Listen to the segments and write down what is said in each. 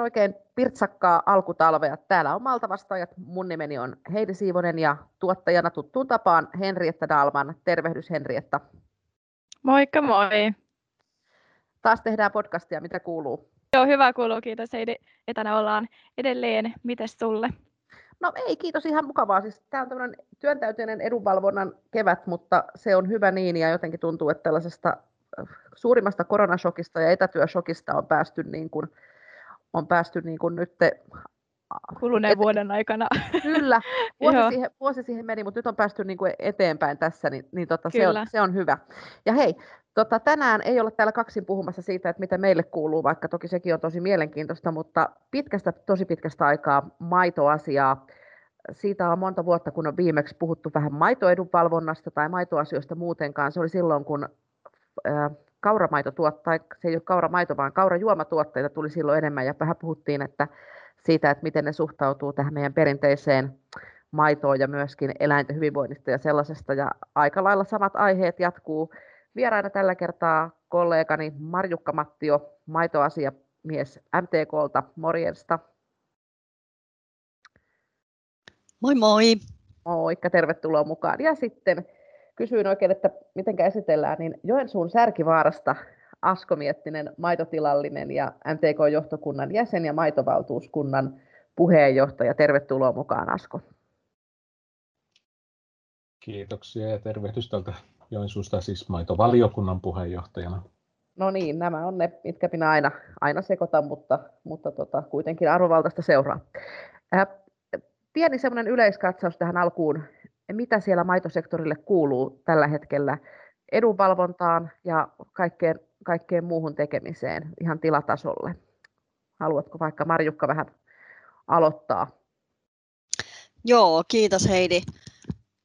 Oikein oikein pirtsakkaa alkutalvea. Täällä on Maltavastaajat. Mun nimeni on Heidi Siivonen ja tuottajana tuttuun tapaan Henrietta Dalman. Tervehdys Henrietta. Moikka moi. Taas tehdään podcastia, mitä kuuluu? Joo, hyvä kuuluu, kiitos Heidi. Etänä ollaan edelleen. Mites sulle? No ei, kiitos, ihan mukavaa. Siis tämä on tämmöinen työntäyteinen edunvalvonnan kevät, mutta se on hyvä niin ja jotenkin tuntuu, että tällaisesta äh, suurimmasta koronashokista ja etätyöshokista on päästy niin kuin, on päästy niin kuin nyt kuluneen et, vuoden aikana. Kyllä, vuosi, siihen, vuosi siihen meni, mutta nyt on päästy niin kuin eteenpäin tässä, niin, niin tota, se, on, se on hyvä. Ja hei, tota, tänään ei ole täällä kaksin puhumassa siitä, että mitä meille kuuluu, vaikka toki sekin on tosi mielenkiintoista, mutta pitkästä, tosi pitkästä aikaa maitoasiaa. Siitä on monta vuotta, kun on viimeksi puhuttu vähän maitoedunvalvonnasta tai maitoasioista muutenkaan. Se oli silloin, kun äh, kauramaito tuottaa, se ei ole kauramaito, vaan kaurajuomatuotteita tuli silloin enemmän ja vähän puhuttiin, että siitä, että miten ne suhtautuu tähän meidän perinteiseen maitoon ja myöskin eläinten hyvinvoinnista ja sellaisesta. Ja aika lailla samat aiheet jatkuu. Vieraina tällä kertaa kollegani Marjukka Mattio, maitoasiamies MTKlta. Morjesta. Moi moi. Moikka, tervetuloa mukaan. Ja sitten kysyin oikein, että miten esitellään, niin Joensuun Särkivaarasta Asko Miettinen, maitotilallinen ja MTK-johtokunnan jäsen ja maitovaltuuskunnan puheenjohtaja. Tervetuloa mukaan Asko. Kiitoksia ja tervehdys tältä Joensuusta siis maitovaliokunnan puheenjohtajana. No niin, nämä on ne, mitkä minä aina, aina sekoitan, mutta, mutta tota, kuitenkin arvovaltaista seuraa. Ää, pieni semmoinen yleiskatsaus tähän alkuun. Mitä siellä maitosektorille kuuluu tällä hetkellä edunvalvontaan ja kaikkeen kaikkeen muuhun tekemiseen ihan tilatasolle. Haluatko vaikka Marjukka vähän aloittaa? Joo, kiitos Heidi.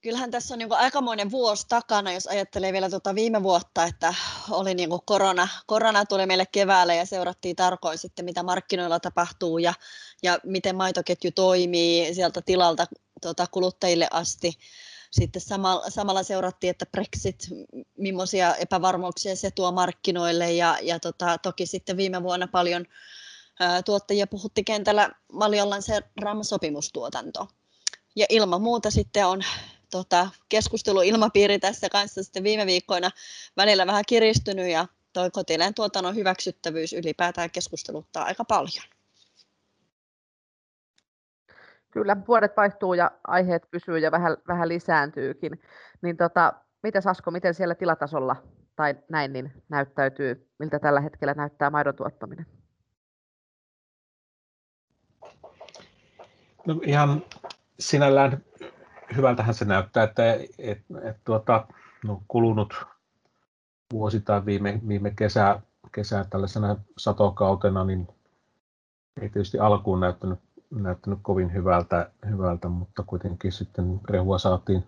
Kyllähän tässä on niin aikamoinen vuosi takana, jos ajattelee vielä tuota viime vuotta, että oli niin korona, korona tuli meille keväällä ja seurattiin tarkoin sitten, mitä markkinoilla tapahtuu ja, ja miten maitoketju toimii sieltä tilalta tuota, kuluttajille asti sitten samalla, samalla seurattiin, että Brexit, millaisia epävarmuuksia se tuo markkinoille ja, ja tota, toki sitten viime vuonna paljon ää, tuottajia puhutti kentällä Maljolan se RAM-sopimustuotanto. Ja ilman muuta sitten on tota, keskusteluilmapiiri tässä kanssa sitten viime viikkoina välillä vähän kiristynyt ja toi tuotannon hyväksyttävyys ylipäätään keskusteluttaa aika paljon. Kyllä, vuodet vaihtuu ja aiheet pysyy ja vähän, vähän lisääntyykin. Niin tota, miten Asko, miten siellä tilatasolla tai näin niin näyttäytyy, miltä tällä hetkellä näyttää maidon tuottaminen? No ihan sinällään hyvältähän se näyttää, että et, et, tuota, no, kulunut vuosi tai viime, viime kesä, kesä tällaisena satokautena, niin ei tietysti alkuun näyttänyt näyttänyt kovin hyvältä, hyvältä, mutta kuitenkin sitten rehua saatiin,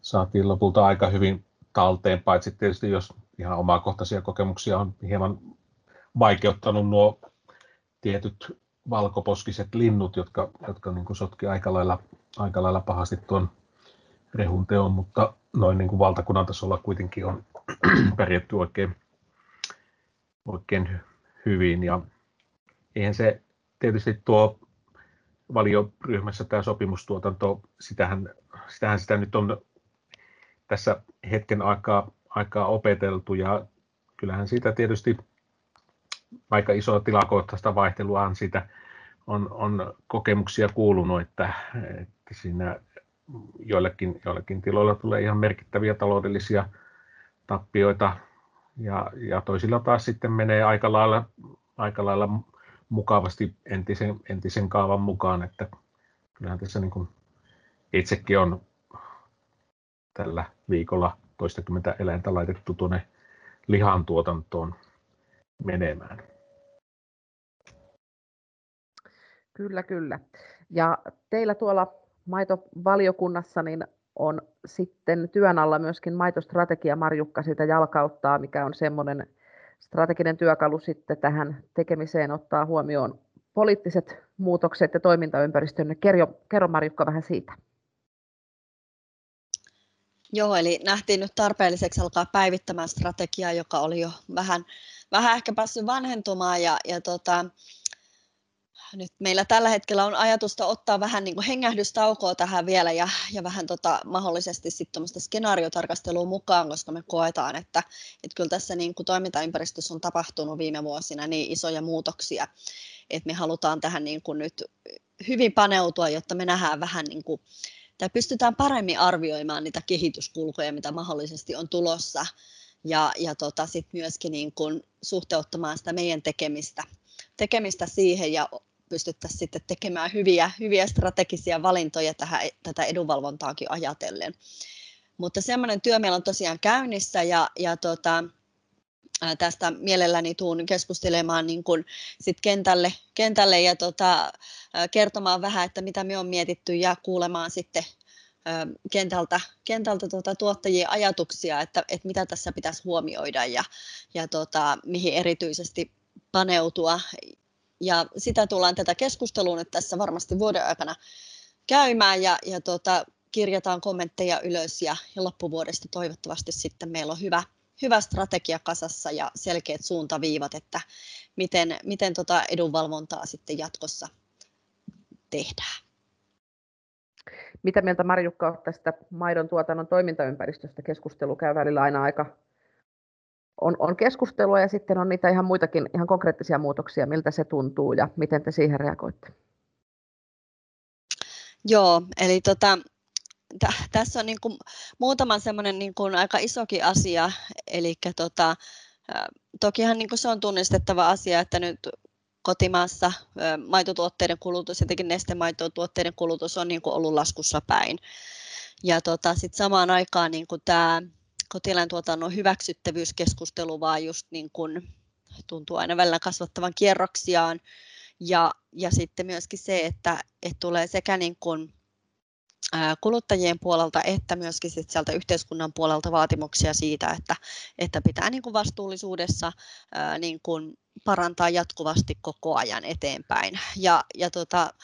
saatiin lopulta aika hyvin talteen, paitsi tietysti jos ihan omakohtaisia kokemuksia on hieman vaikeuttanut nuo tietyt valkoposkiset linnut, jotka, jotka niin kuin sotki aika lailla, aika lailla pahasti tuon rehun teon, mutta noin niin kuin valtakunnan tasolla kuitenkin on pärjätty oikein, oikein hyvin. Ja eihän se tietysti tuo valioryhmässä tämä sopimustuotanto, sitähän, sitähän sitä nyt on tässä hetken aikaa, aikaa opeteltu ja kyllähän siitä tietysti aika iso tilakohtaista vaihtelua siitä on, on kokemuksia kuulunut, että, että siinä joillekin, joillekin tiloilla tulee ihan merkittäviä taloudellisia tappioita ja, ja toisilla taas sitten menee aika lailla, aika lailla mukavasti entisen, entisen kaavan mukaan, että kyllähän tässä niin kuin itsekin on tällä viikolla toistakymmentä eläintä laitettu tuonne lihantuotantoon menemään. Kyllä, kyllä. Ja teillä tuolla maitovaliokunnassa niin on sitten työn alla myöskin maitostrategia Marjukka sitä jalkauttaa, mikä on semmoinen strateginen työkalu sitten tähän tekemiseen ottaa huomioon poliittiset muutokset ja toimintaympäristön. Kerro, kerro Marjukka vähän siitä. Joo, eli nähtiin nyt tarpeelliseksi alkaa päivittämään strategiaa, joka oli jo vähän, vähän ehkä päässyt vanhentumaan ja, ja tota, nyt meillä tällä hetkellä on ajatusta ottaa vähän niin kuin hengähdystaukoa tähän vielä ja, ja vähän tota, mahdollisesti sitten skenaariotarkastelua mukaan, koska me koetaan, että, että kyllä tässä niin kuin toimintaympäristössä on tapahtunut viime vuosina niin isoja muutoksia, että me halutaan tähän niin kuin nyt hyvin paneutua, jotta me nähdään vähän niin kuin, tai pystytään paremmin arvioimaan niitä kehityskulkuja, mitä mahdollisesti on tulossa ja, ja tota, sitten myöskin niin kuin suhteuttamaan sitä meidän tekemistä, tekemistä siihen ja pystyttäisiin sitten tekemään hyviä, hyviä strategisia valintoja tähän, tätä edunvalvontaakin ajatellen. Mutta semmoinen työ meillä on tosiaan käynnissä ja, ja tota, tästä mielelläni tuun keskustelemaan niin kuin sit kentälle, kentälle ja tota, kertomaan vähän, että mitä me on mietitty ja kuulemaan sitten kentältä, kentältä tuota, tuottajien ajatuksia, että, että mitä tässä pitäisi huomioida ja, ja tota, mihin erityisesti paneutua. Ja sitä tullaan tätä keskustelua nyt tässä varmasti vuoden aikana käymään ja, ja tota, kirjataan kommentteja ylös ja, ja loppuvuodesta toivottavasti sitten meillä on hyvä, hyvä strategia kasassa ja selkeät suuntaviivat, että miten, miten tota edunvalvontaa sitten jatkossa tehdään. Mitä mieltä Marjukka on tästä maidon tuotannon toimintaympäristöstä? Keskustelu käy välillä aina aika on, on keskustelua ja sitten on niitä ihan muitakin ihan konkreettisia muutoksia, miltä se tuntuu ja miten te siihen reagoitte? Joo, eli tota, t- tässä on niin muutama semmoinen niin aika isokin asia, eli tota, tokihan niin se on tunnistettava asia, että nyt kotimaassa maitotuotteiden kulutus, etenkin nestemaitotuotteiden kulutus on niin ollut laskussa päin. Ja tota, sit samaan aikaan niin tämä kotieläintuotannon hyväksyttävyyskeskustelu vaan just niin kuin tuntuu aina välillä kasvattavan kierroksiaan. Ja, ja sitten myöskin se, että, että tulee sekä niin kuin kuluttajien puolelta että myöskin sit sieltä yhteiskunnan puolelta vaatimuksia siitä, että, että pitää niin kuin vastuullisuudessa niin kuin parantaa jatkuvasti koko ajan eteenpäin. Ja, ja tota,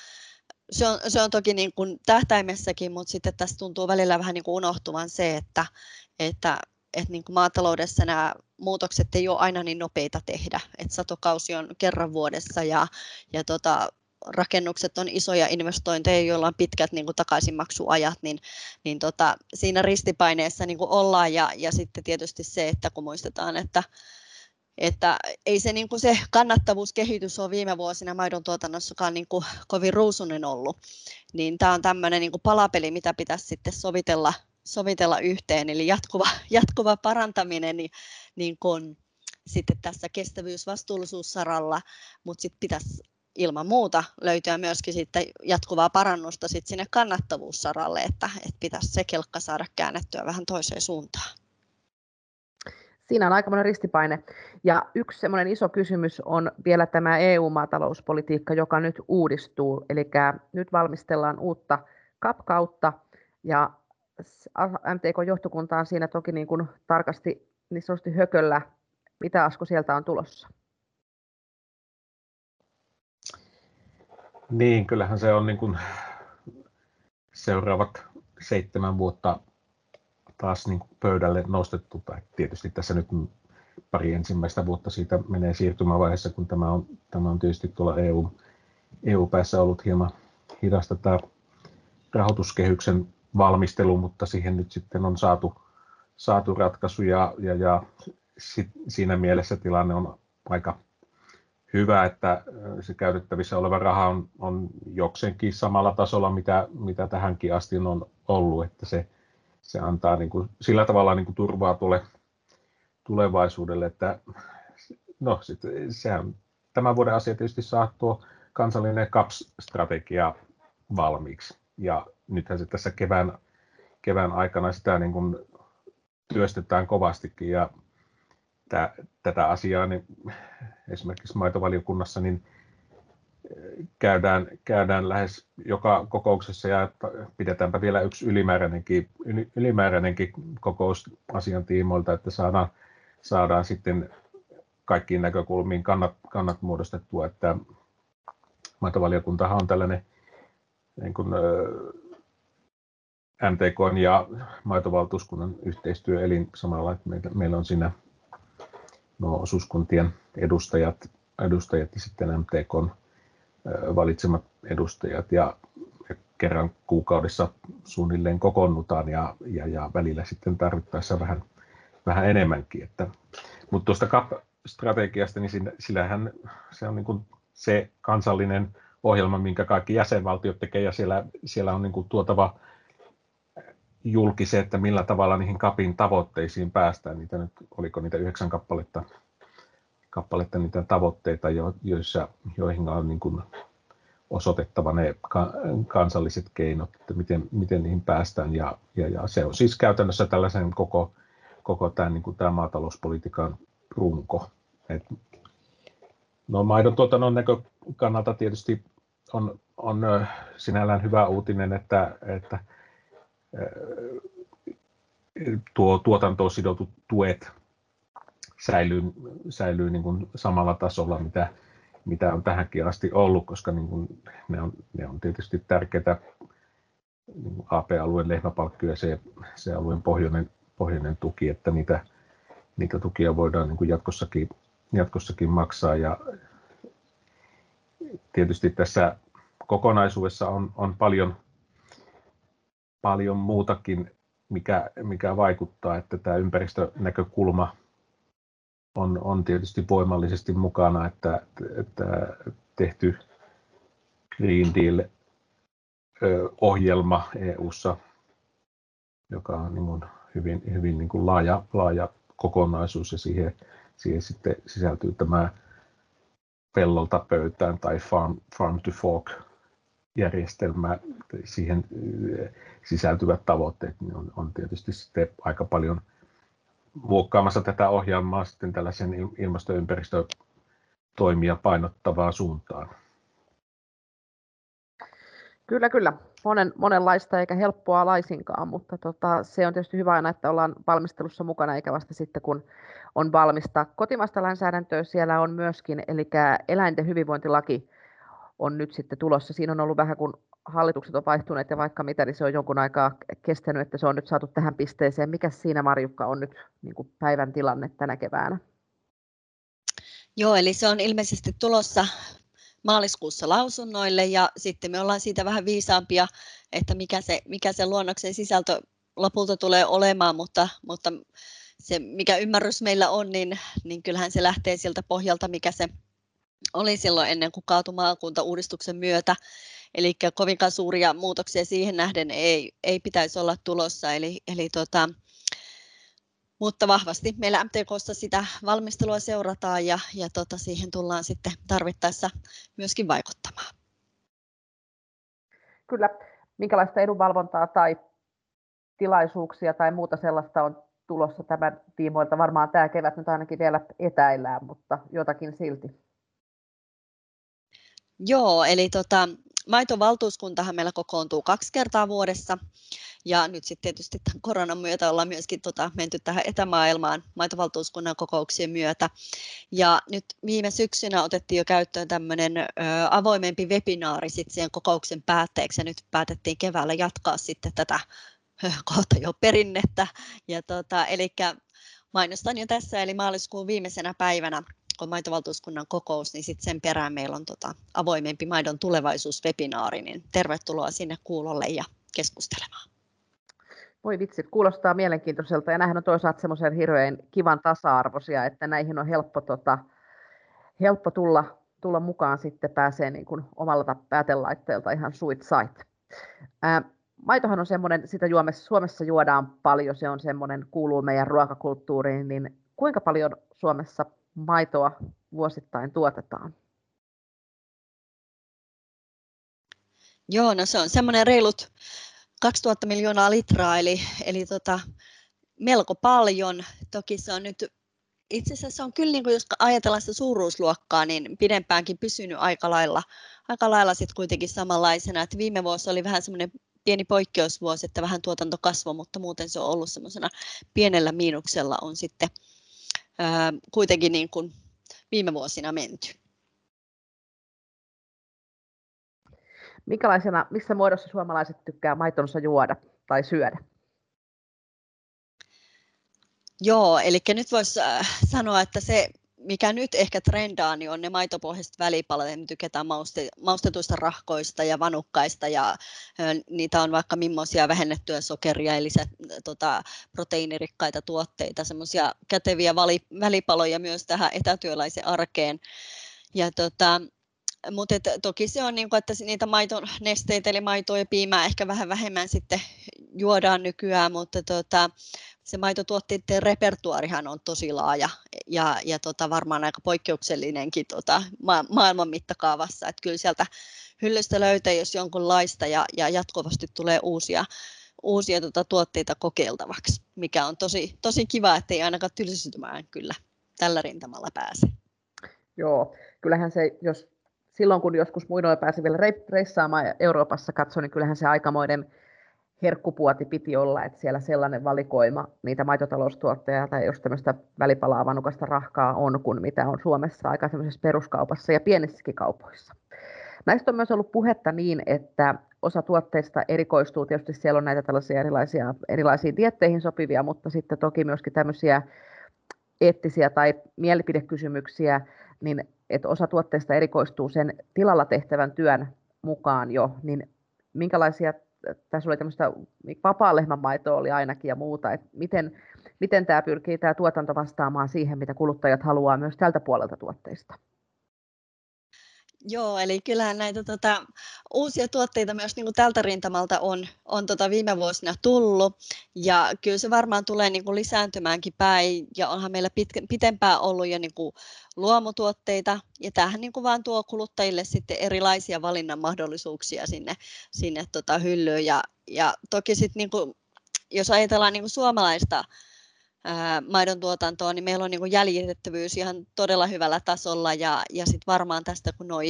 se, on, se on toki niin kuin tähtäimessäkin, mutta sitten tässä tuntuu välillä vähän niin kuin unohtuvan se, että, että, että niin kuin maataloudessa nämä muutokset ei ole aina niin nopeita tehdä. Että satokausi on kerran vuodessa ja, ja tota, rakennukset on isoja investointeja, joilla on pitkät niin kuin takaisinmaksuajat, niin, niin tota, siinä ristipaineessa niin kuin ollaan. Ja, ja sitten tietysti se, että kun muistetaan, että että ei se, niin kuin se kannattavuuskehitys ole viime vuosina maidon tuotannossakaan niin kuin kovin ruusunen ollut. Niin tämä on tämmöinen niin kuin palapeli, mitä pitäisi sitten sovitella, sovitella yhteen, eli jatkuva, jatkuva parantaminen niin, niin kuin sitten tässä kestävyysvastuullisuussaralla, mutta sitten pitäisi ilman muuta löytyä myöskin sitten jatkuvaa parannusta sitten sinne kannattavuussaralle, että, että pitäisi se kelkka saada käännettyä vähän toiseen suuntaan. Siinä on aikamoinen ristipaine. Ja yksi semmoinen iso kysymys on vielä tämä EU-maatalouspolitiikka, joka nyt uudistuu. Eli nyt valmistellaan uutta CAP-kautta ja MTK-johtokunta siinä toki niin kuin tarkasti niin sanotusti hököllä, mitä Asko sieltä on tulossa. Niin, kyllähän se on niin kuin seuraavat seitsemän vuotta taas niin kuin pöydälle nostettu. Tai tietysti tässä nyt pari ensimmäistä vuotta siitä menee siirtymävaiheessa, kun tämä on, tämä on tietysti tuolla EU, EU-päässä ollut hieman hidasta tämä rahoituskehyksen valmistelu, mutta siihen nyt sitten on saatu, saatu ratkaisu ja, ja, ja sit, siinä mielessä tilanne on aika hyvä, että se käytettävissä oleva raha on, on jokseenkin samalla tasolla, mitä, mitä tähänkin asti on ollut, että se, se antaa niin kuin, sillä tavalla niin kuin turvaa tuolle tulevaisuudelle, että no, sit, sehän, tämän vuoden asia tietysti saa tuo kansallinen CAPS-strategia valmiiksi. Ja nythän se tässä kevään, kevään aikana sitä niin kuin työstetään kovastikin ja tä, tätä asiaa niin esimerkiksi maitovaliokunnassa niin käydään, käydään lähes joka kokouksessa ja pidetäänpä vielä yksi ylimääräinenkin, ylimääräinenkin kokous asian tiimoilta, että saadaan, saadaan sitten kaikkiin näkökulmiin kannat, kannat muodostettua, että maitovaliokuntahan on tällainen niin kuin, MTK ja maitovaltuuskunnan yhteistyöelin samalla, että meillä, meillä on siinä nuo osuuskuntien edustajat, edustajat ja sitten MTK valitsemat edustajat ja kerran kuukaudessa suunnilleen kokoonnutaan ja, ja, ja välillä sitten tarvittaessa vähän, vähän enemmänkin. Että, mutta tuosta CAP-strategiasta, niin sillähän se on niin kuin se kansallinen ohjelma, minkä kaikki jäsenvaltiot tekee ja siellä, siellä on niin kuin tuotava julki se, että millä tavalla niihin kapin tavoitteisiin päästään. Niitä nyt, oliko niitä yhdeksän kappaletta, kappaletta niitä tavoitteita, joissa, joihin on niin kuin osoitettava ne kansalliset keinot, että miten, miten niihin päästään. Ja, ja, ja se on siis käytännössä tällaisen koko, koko tämän, niin kuin tämä maatalouspolitiikan runko. Et, no maidon tuotannon näkökannalta tietysti on, on sinällään hyvä uutinen, että, että tuo tuotantoon sidotut tuet säilyy, säilyy niin kuin samalla tasolla, mitä, mitä on tähänkin asti ollut, koska niin kuin ne, on, ne on tietysti tärkeitä niin AP-alueen lehmäpalkkio ja se, se alueen pohjoinen, pohjoinen tuki, että niitä, niitä tukia voidaan niin kuin jatkossakin, jatkossakin maksaa. Ja tietysti tässä kokonaisuudessa on, on paljon, paljon muutakin, mikä, mikä vaikuttaa, että tämä ympäristönäkökulma on, on tietysti voimallisesti mukana, että, että tehty Green Deal-ohjelma EU:ssa, joka on niin kuin hyvin, hyvin niin kuin laaja, laaja kokonaisuus ja siihen, siihen sitten sisältyy tämä pellolta pöytään tai farm, farm to fork järjestelmä, siihen sisältyvät tavoitteet niin on, on tietysti sitten aika paljon – muokkaamassa tätä ohjelmaa sitten tällaisen ilmasto- ja ympäristötoimia painottavaa suuntaan. Kyllä, kyllä. Monen, monenlaista eikä helppoa laisinkaan, mutta tota, se on tietysti hyvä aina, että ollaan valmistelussa mukana, eikä vasta sitten kun on valmista. Kotimasta lainsäädäntöä siellä on myöskin, eli eläinten hyvinvointilaki on nyt sitten tulossa. Siinä on ollut vähän, kun hallitukset on vaihtuneet ja vaikka mitä, niin se on jonkun aikaa kestänyt, että se on nyt saatu tähän pisteeseen. Mikä siinä Marjukka on nyt niin kuin päivän tilanne tänä keväänä? Joo, eli se on ilmeisesti tulossa maaliskuussa lausunnoille ja sitten me ollaan siitä vähän viisaampia, että mikä se, mikä se luonnoksen sisältö lopulta tulee olemaan, mutta, mutta se mikä ymmärrys meillä on, niin, niin kyllähän se lähtee sieltä pohjalta, mikä se oli silloin ennen kuin kaatui maakuntauudistuksen myötä. Eli kovinkaan suuria muutoksia siihen nähden ei, ei pitäisi olla tulossa. Eli, eli tota, mutta vahvasti meillä MTKssa sitä valmistelua seurataan ja, ja tota, siihen tullaan sitten tarvittaessa myöskin vaikuttamaan. Kyllä. Minkälaista edunvalvontaa tai tilaisuuksia tai muuta sellaista on tulossa tämän tiimoilta? Varmaan tämä kevät nyt ainakin vielä etäillään, mutta jotakin silti. Joo, eli tota, maitovaltuuskuntahan meillä kokoontuu kaksi kertaa vuodessa. Ja nyt sitten tietysti tämän koronan myötä ollaan myöskin tota, menty tähän etämaailmaan maitovaltuuskunnan kokouksien myötä. Ja nyt viime syksynä otettiin jo käyttöön tämmöinen avoimempi webinaari sitten siihen kokouksen päätteeksi. Ja nyt päätettiin keväällä jatkaa sitten tätä kohta jo perinnettä. Ja tota, eli mainostan jo tässä, eli maaliskuun viimeisenä päivänä on maitovaltuuskunnan kokous, niin sitten sen perään meillä on tota avoimempi maidon tulevaisuuswebinaari, niin tervetuloa sinne kuulolle ja keskustelemaan. Voi vitsi, kuulostaa mielenkiintoiselta ja nämähän on toisaalta semmoisen hirveän kivan tasa-arvoisia, että näihin on helppo, tota, helppo tulla, tulla mukaan sitten pääsee niin kuin omalta päätelaitteelta ihan suit sait. Ää, maitohan on semmoinen, sitä juomessa, Suomessa juodaan paljon, se on semmoinen, kuuluu meidän ruokakulttuuriin, niin kuinka paljon Suomessa maitoa vuosittain tuotetaan? Joo, no se on semmoinen reilut 2000 miljoonaa litraa, eli, eli tota, melko paljon. Toki se on nyt, itse asiassa on kyllä, niin kuin jos ajatellaan sitä suuruusluokkaa, niin pidempäänkin pysynyt aika lailla, aika lailla sit kuitenkin samanlaisena. Et viime vuosi oli vähän semmoinen pieni poikkeusvuosi, että vähän tuotanto kasvoi, mutta muuten se on ollut semmoisena pienellä miinuksella on sitten ää, kuitenkin niin kuin viime vuosina menty. Minkälaisena, missä muodossa suomalaiset tykkää maitonsa juoda tai syödä? Joo, eli nyt voisi sanoa, että se mikä nyt ehkä trendaa, niin on ne maitopohjaiset välipalot, me tykätään mauste, maustetuista rahkoista ja vanukkaista ja niitä on vaikka millaisia vähennettyä sokeria eli lisät, tota, proteiinirikkaita tuotteita, semmoisia käteviä vali, välipaloja myös tähän etätyöläisen arkeen. Ja tota, mutta toki se on niin kuin, että niitä maitonesteitä eli maitoa ja piimää ehkä vähän vähemmän sitten juodaan nykyään, mutta tota, se maitotuotteiden repertuarihan on tosi laaja ja, ja tota, varmaan aika poikkeuksellinenkin tota, ma- maailman mittakaavassa. että kyllä sieltä hyllystä löytää jos jonkunlaista ja, ja jatkuvasti tulee uusia, uusia tota, tuotteita kokeiltavaksi, mikä on tosi, tosi kiva, ettei ainakaan tylsistymään kyllä tällä rintamalla pääse. Joo, kyllähän se, jos silloin kun joskus muinoin pääsi vielä reissaamaan Euroopassa katsoin, niin kyllähän se aikamoinen herkkupuoti piti olla, että siellä sellainen valikoima niitä maitotaloustuotteja tai jos tämmöistä välipalaa vanukasta rahkaa on, kuin mitä on Suomessa aika peruskaupassa ja pienissäkin kaupoissa. Näistä on myös ollut puhetta niin, että osa tuotteista erikoistuu, tietysti siellä on näitä tällaisia erilaisia, erilaisiin dietteihin sopivia, mutta sitten toki myöskin tämmöisiä eettisiä tai mielipidekysymyksiä, niin että osa tuotteista erikoistuu sen tilalla tehtävän työn mukaan jo, niin minkälaisia, tässä oli tämmöistä vapaa lehmänmaitoa oli ainakin ja muuta, että miten, miten tämä pyrkii tämä tuotanto vastaamaan siihen, mitä kuluttajat haluaa myös tältä puolelta tuotteista? Joo, eli kyllähän näitä tota, uusia tuotteita myös niin kuin tältä rintamalta on, on tota viime vuosina tullut. Ja kyllä se varmaan tulee niin kuin lisääntymäänkin päin. Ja onhan meillä pitkä, pitempään ollut jo niin kuin luomutuotteita. Ja tämähän niin kuin vaan tuo kuluttajille sitten erilaisia valinnan mahdollisuuksia sinne, sinne tota hyllyyn. Ja, ja toki sitten niin kuin, jos ajatellaan niin kuin suomalaista maidon tuotantoa, niin meillä on niin jäljitettävyys ihan todella hyvällä tasolla ja, ja sitten varmaan tästä kun nuo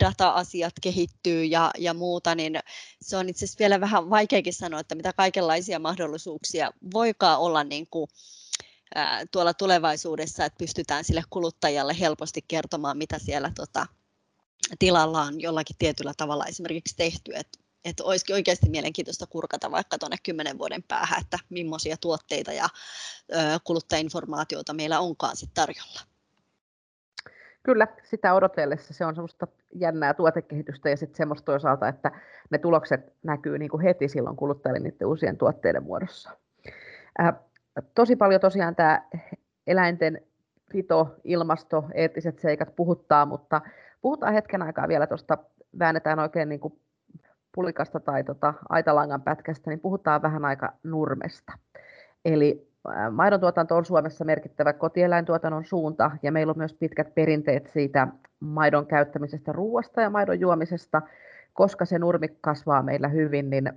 data-asiat kehittyy ja, ja muuta, niin se on itse asiassa vielä vähän vaikeakin sanoa, että mitä kaikenlaisia mahdollisuuksia voikaan olla niin kuin, ää, tuolla tulevaisuudessa, että pystytään sille kuluttajalle helposti kertomaan, mitä siellä tota, tilalla on jollakin tietyllä tavalla esimerkiksi tehty. Et että olisikin oikeasti mielenkiintoista kurkata vaikka tuonne kymmenen vuoden päähän, että millaisia tuotteita ja kuluttajainformaatiota meillä onkaan sitten tarjolla. Kyllä, sitä odotellessa se on semmoista jännää tuotekehitystä ja sitten semmoista toisaalta, että ne tulokset näkyy niin kuin heti silloin kuluttajille niiden uusien tuotteiden muodossa. Äh, tosi paljon tosiaan tämä eläinten pito, ilmasto, eettiset seikat puhuttaa, mutta puhutaan hetken aikaa vielä tuosta, väännetään oikein niin kuin pulikasta tai tota aitalangan pätkästä, niin puhutaan vähän aika nurmesta. Eli maidon tuotanto on Suomessa merkittävä kotieläintuotannon suunta ja meillä on myös pitkät perinteet siitä maidon käyttämisestä ruoasta ja maidon juomisesta. Koska se nurmi kasvaa meillä hyvin, niin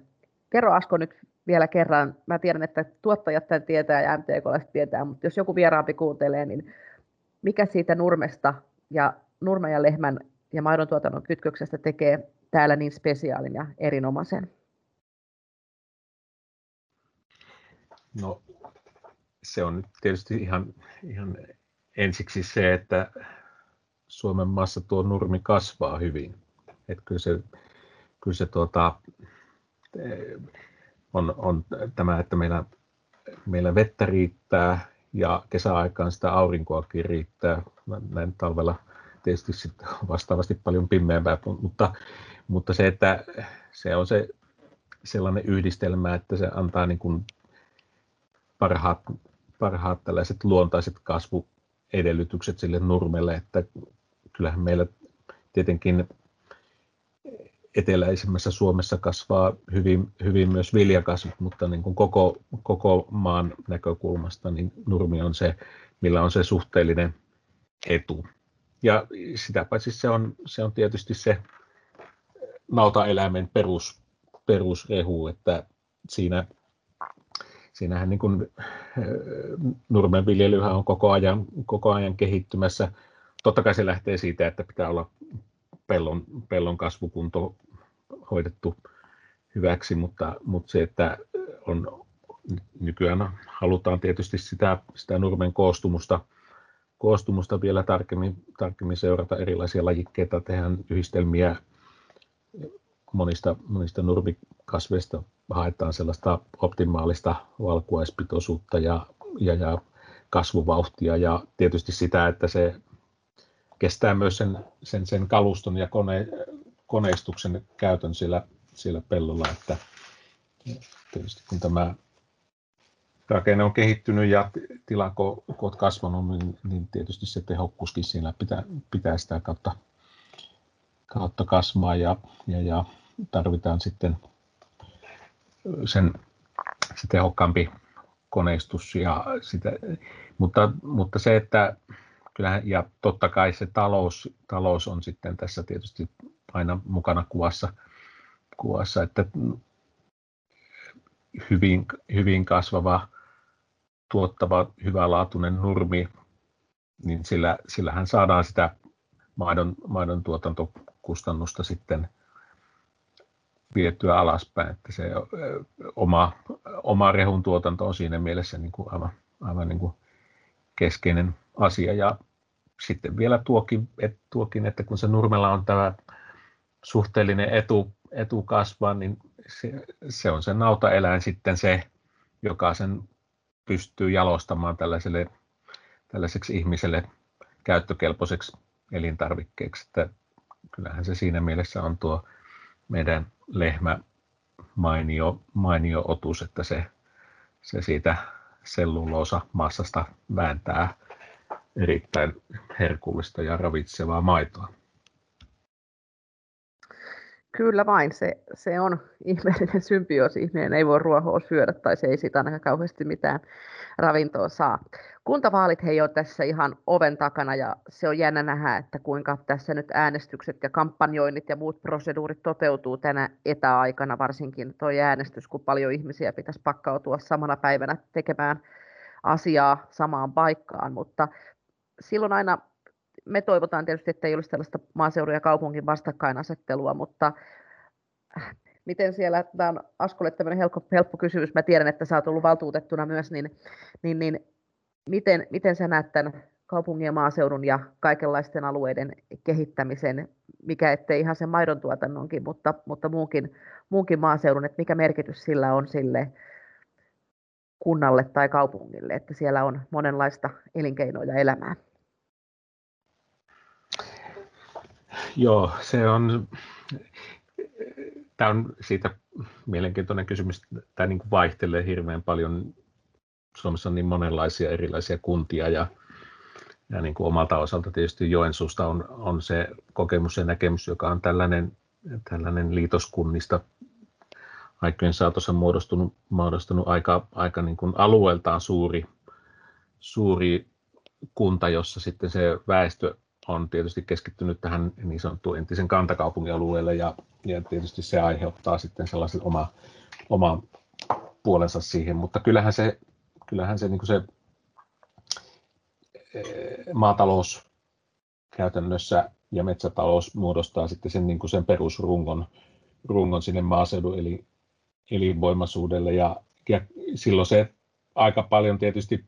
kerro Asko nyt vielä kerran. Mä tiedän, että tuottajat tämän tietää ja MTK tietää, mutta jos joku vieraampi kuuntelee, niin mikä siitä nurmesta ja nurmen ja lehmän ja maidon tuotannon kytköksestä tekee täällä niin spesiaalin ja erinomaisen? No se on nyt tietysti ihan, ihan ensiksi se, että Suomen maassa tuo nurmi kasvaa hyvin. Että kyllä se, kyllä se tuota, on, on tämä, että meillä, meillä vettä riittää ja kesäaikaan sitä aurinkoakin riittää. Näin talvella tietysti sitten vastaavasti paljon pimeämpää, mutta mutta se, että se on se sellainen yhdistelmä, että se antaa niin kuin parhaat, parhaat tällaiset luontaiset kasvuedellytykset sille nurmelle, että kyllähän meillä tietenkin eteläisemmässä Suomessa kasvaa hyvin, hyvin myös viljakasvut, mutta niin kuin koko, koko maan näkökulmasta niin nurmi on se, millä on se suhteellinen etu. Ja sitä paitsi se on, se on tietysti se nautaeläimen perus, perusrehu, että siinä, siinähän niin kuin, nurmenviljelyhän on koko ajan, koko ajan kehittymässä. Totta kai se lähtee siitä, että pitää olla pellon, pellon kasvukunto hoidettu hyväksi, mutta, mutta se, että on, nykyään halutaan tietysti sitä, sitä nurmen koostumusta, koostumusta vielä tarkemmin, tarkemmin seurata erilaisia lajikkeita, tehdään yhdistelmiä monista, monista nurmikasveista haetaan sellaista optimaalista valkuaispitoisuutta ja, ja, ja kasvuvauhtia ja tietysti sitä, että se kestää myös sen, sen, sen kaluston ja kone, koneistuksen käytön siellä, siellä pellolla, että tietysti kun tämä rakenne on kehittynyt ja tilakoot kasvanut, niin, niin tietysti se tehokkuuskin siinä pitää, pitää sitä kautta, kautta kasvaa ja, ja, ja tarvitaan sitten sen se tehokkaampi koneistus ja sitä, mutta, mutta se, että kyllähän, ja totta kai se talous, talous on sitten tässä tietysti aina mukana kuvassa, kuvassa että hyvin, hyvin kasvava, tuottava, hyvälaatuinen nurmi, niin sillä, sillähän saadaan sitä maidon, maidon tuotantokustannusta sitten vietyä alaspäin, että se oma, oma rehun tuotanto on siinä mielessä niin kuin aivan, aivan niin kuin keskeinen asia. Ja sitten vielä tuokin, et, tuokin, että kun se nurmella on tämä suhteellinen etu, etu kasvaa, niin se, se on se nautaeläin sitten se, joka sen pystyy jalostamaan tällaiselle, tällaiseksi ihmiselle käyttökelpoiseksi elintarvikkeeksi. Että kyllähän se siinä mielessä on tuo meidän lehmä mainio, mainio otus, että se, se siitä selluloosa massasta vääntää erittäin herkullista ja ravitsevaa maitoa. Kyllä vain, se, se on ihmeellinen symbioosi. Ihminen ei voi ruohoa syödä tai se ei siitä ainakaan kauheasti mitään ravintoa saa. Kuntavaalit hei on tässä ihan oven takana ja se on jännä nähdä, että kuinka tässä nyt äänestykset ja kampanjoinnit ja muut proseduurit toteutuu tänä etäaikana, varsinkin tuo äänestys, kun paljon ihmisiä pitäisi pakkautua samana päivänä tekemään asiaa samaan paikkaan, mutta silloin aina me toivotaan tietysti, että ei olisi tällaista maaseudun ja kaupungin vastakkainasettelua, mutta äh, miten siellä, tämä on Askolle tämmöinen helppo, helppo kysymys, mä tiedän, että sä oot ollut valtuutettuna myös, niin, niin, niin miten, miten sä näet tämän kaupungin ja maaseudun ja kaikenlaisten alueiden kehittämisen, mikä ettei ihan sen maidon tuotannonkin, mutta, mutta muunkin, muunkin maaseudun, että mikä merkitys sillä on sille kunnalle tai kaupungille, että siellä on monenlaista elinkeinoa ja elämää. Joo, se on, tämä on siitä mielenkiintoinen kysymys. Tämä niin kuin vaihtelee hirveän paljon. Suomessa on niin monenlaisia erilaisia kuntia ja, ja niin kuin omalta osalta tietysti Joensuusta on, on se kokemus ja näkemys, joka on tällainen, tällainen liitoskunnista aikojen saatossa muodostunut, muodostunut aika, aika niin kuin alueeltaan suuri, suuri kunta, jossa sitten se väestö on tietysti keskittynyt tähän niin sanottuun entisen kantakaupungin alueelle ja, ja tietysti se aiheuttaa sitten sellaisen oma, oma puolensa siihen, mutta kyllähän se, kyllähän se, niin se eh, maatalous käytännössä ja metsätalous muodostaa sitten sen, niin kuin sen perusrungon rungon sinne maaseudun eli elinvoimaisuudelle ja, ja silloin se aika paljon tietysti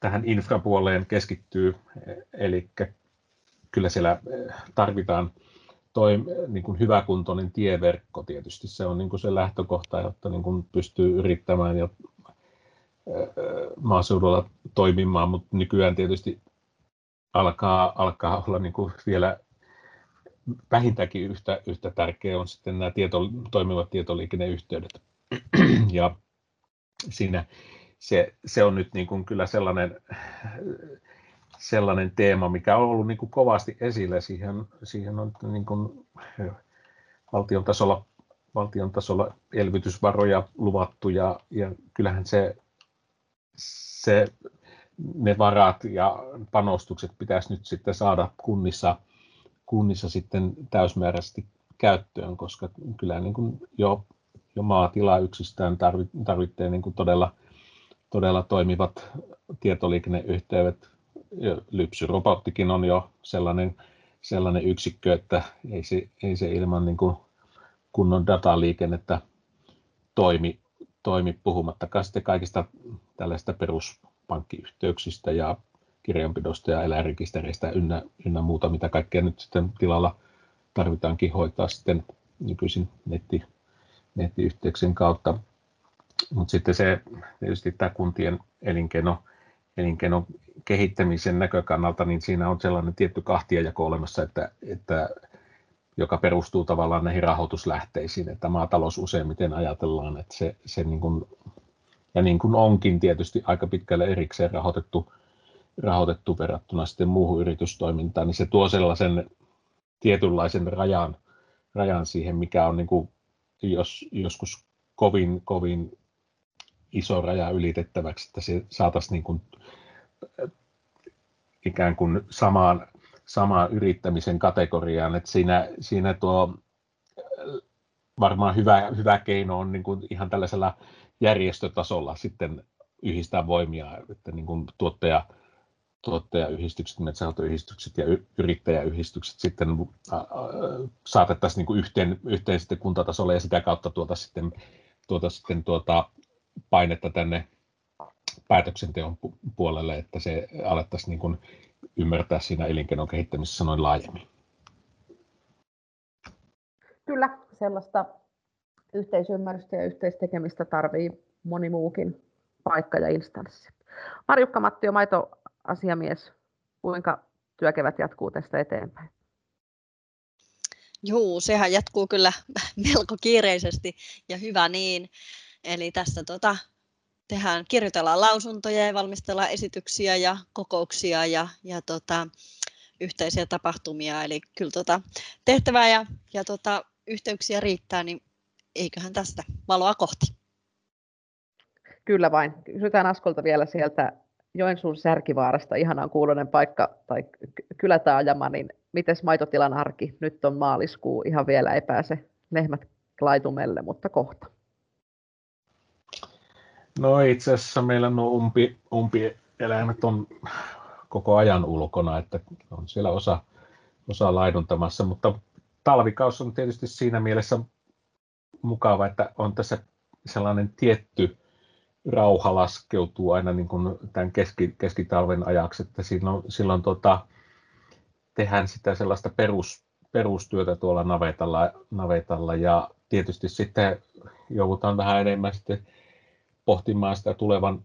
tähän infrapuoleen keskittyy, eli kyllä siellä eh, tarvitaan toi niin kuin hyväkuntoinen tieverkko tietysti. Se on niin kuin se lähtökohta, jotta niin kuin pystyy yrittämään ja eh, maaseudulla toimimaan, mutta nykyään tietysti alkaa, alkaa olla niin kuin vielä vähintäänkin yhtä, yhtä tärkeä on sitten nämä tieto, toimivat tietoliikenneyhteydet. ja siinä se, se on nyt niin kuin kyllä sellainen, sellainen teema, mikä on ollut niin kuin kovasti esillä. Siihen, siihen on niin kuin valtion, tasolla, valtion tasolla elvytysvaroja luvattu ja, ja kyllähän se, se, ne varat ja panostukset pitäisi nyt sitten saada kunnissa, kunnissa sitten täysmääräisesti käyttöön, koska kyllä niin kuin jo, jo maatila yksistään tarvitsee niin todella todella toimivat tietoliikenneyhteydet. Lypsyrobottikin on jo sellainen, sellainen yksikkö, että ei se, ei se ilman niin kuin kunnon dataliikennettä toimi, toimi puhumattakaan sitten kaikista tällaista peruspankkiyhteyksistä ja kirjanpidosta ja eläinrekistereistä ynnä, ynnä muuta, mitä kaikkea nyt sitten tilalla tarvitaankin hoitaa sitten nykyisin netti, nettiyhteyksien kautta. Mutta sitten se tietysti tämä kuntien elinkeino, elinkeino kehittämisen näkökannalta, niin siinä on sellainen tietty kahtiajako olemassa, että, että joka perustuu tavallaan näihin rahoituslähteisiin, että maatalous useimmiten ajatellaan, että se, se niin kuin, ja niin kuin onkin tietysti aika pitkälle erikseen rahoitettu, rahoitettu verrattuna sitten muuhun yritystoimintaan, niin se tuo sellaisen tietynlaisen rajan, rajan siihen, mikä on niin kuin jos, joskus kovin, kovin iso raja ylitettäväksi, että se saataisiin niin kuin, ikään kuin samaan, samaan yrittämisen kategoriaan, että siinä, siinä tuo varmaan hyvä, hyvä keino on niin kuin ihan tällaisella järjestötasolla sitten yhdistää voimia, että niin kuin tuottaja, tuottajayhdistykset, metsänhoitoyhdistykset ja yrittäjäyhdistykset sitten saatettaisiin niin kuin yhteen, yhteen sitten kuntatasolle ja sitä kautta tuota sitten, tuota sitten tuota painetta tänne päätöksenteon puolelle, että se alettaisiin niin kuin ymmärtää siinä elinkeinon kehittämisessä noin laajemmin. Kyllä, sellaista yhteisymmärrystä ja yhteistekemistä tarvii moni muukin paikka ja instanssi. Marjukka Mattio, maitoasiamies, kuinka työkevät jatkuu tästä eteenpäin? Joo, sehän jatkuu kyllä melko kiireisesti ja hyvä niin. Eli tässä tota, tehdään, kirjoitellaan lausuntoja ja valmistellaan esityksiä ja kokouksia ja, ja tota, yhteisiä tapahtumia. Eli kyllä tota, tehtävää ja, ja tota, yhteyksiä riittää, niin eiköhän tästä valoa kohti. Kyllä vain. Kysytään Askolta vielä sieltä Joensuun Särkivaarasta, ihanaan kuulonen paikka tai kylätaajama, niin miten maitotilan arki? Nyt on maaliskuu, ihan vielä ei pääse lehmät laitumelle, mutta kohta. No itse asiassa meillä nuo umpi, umpieläimet on koko ajan ulkona, että on siellä osa, osa laiduntamassa, mutta talvikaus on tietysti siinä mielessä mukava, että on tässä sellainen tietty rauha laskeutuu aina niin kuin tämän keski, keskitalven ajaksi, että silloin, silloin tota, tehdään sitä sellaista perus, perustyötä tuolla navetalla, navetalla ja tietysti sitten joudutaan vähän enemmän sitten pohtimaan sitä tulevan,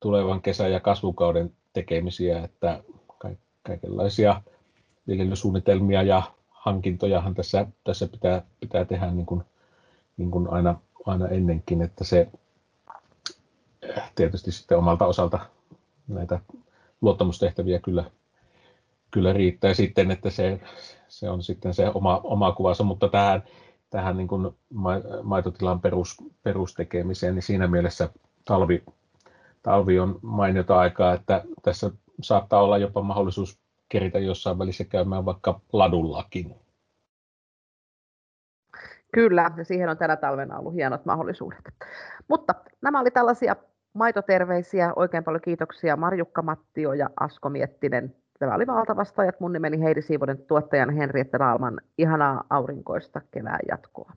tulevan kesän ja kasvukauden tekemisiä, että kaikenlaisia viljelysuunnitelmia ja hankintojahan tässä, tässä pitää, pitää tehdä niin kuin, niin kuin aina, aina ennenkin, että se tietysti sitten omalta osalta näitä luottamustehtäviä kyllä, kyllä riittää sitten, että se, se on sitten se oma, oma kuvansa, mutta tähän, tähän niin kuin maitotilan perus, perustekemiseen, niin siinä mielessä talvi, talvi on mainiota aikaa, että tässä saattaa olla jopa mahdollisuus keritä jossain välissä käymään vaikka ladullakin. Kyllä, ja siihen on tänä talvena ollut hienot mahdollisuudet. Mutta nämä oli tällaisia maitoterveisiä. Oikein paljon kiitoksia Marjukka Mattio ja Asko Miettinen. Tämä oli valtavastaajat. Mun nimeni Heidi Siivonen, tuottajan Henriette Raalman. Ihanaa aurinkoista kevään jatkoa.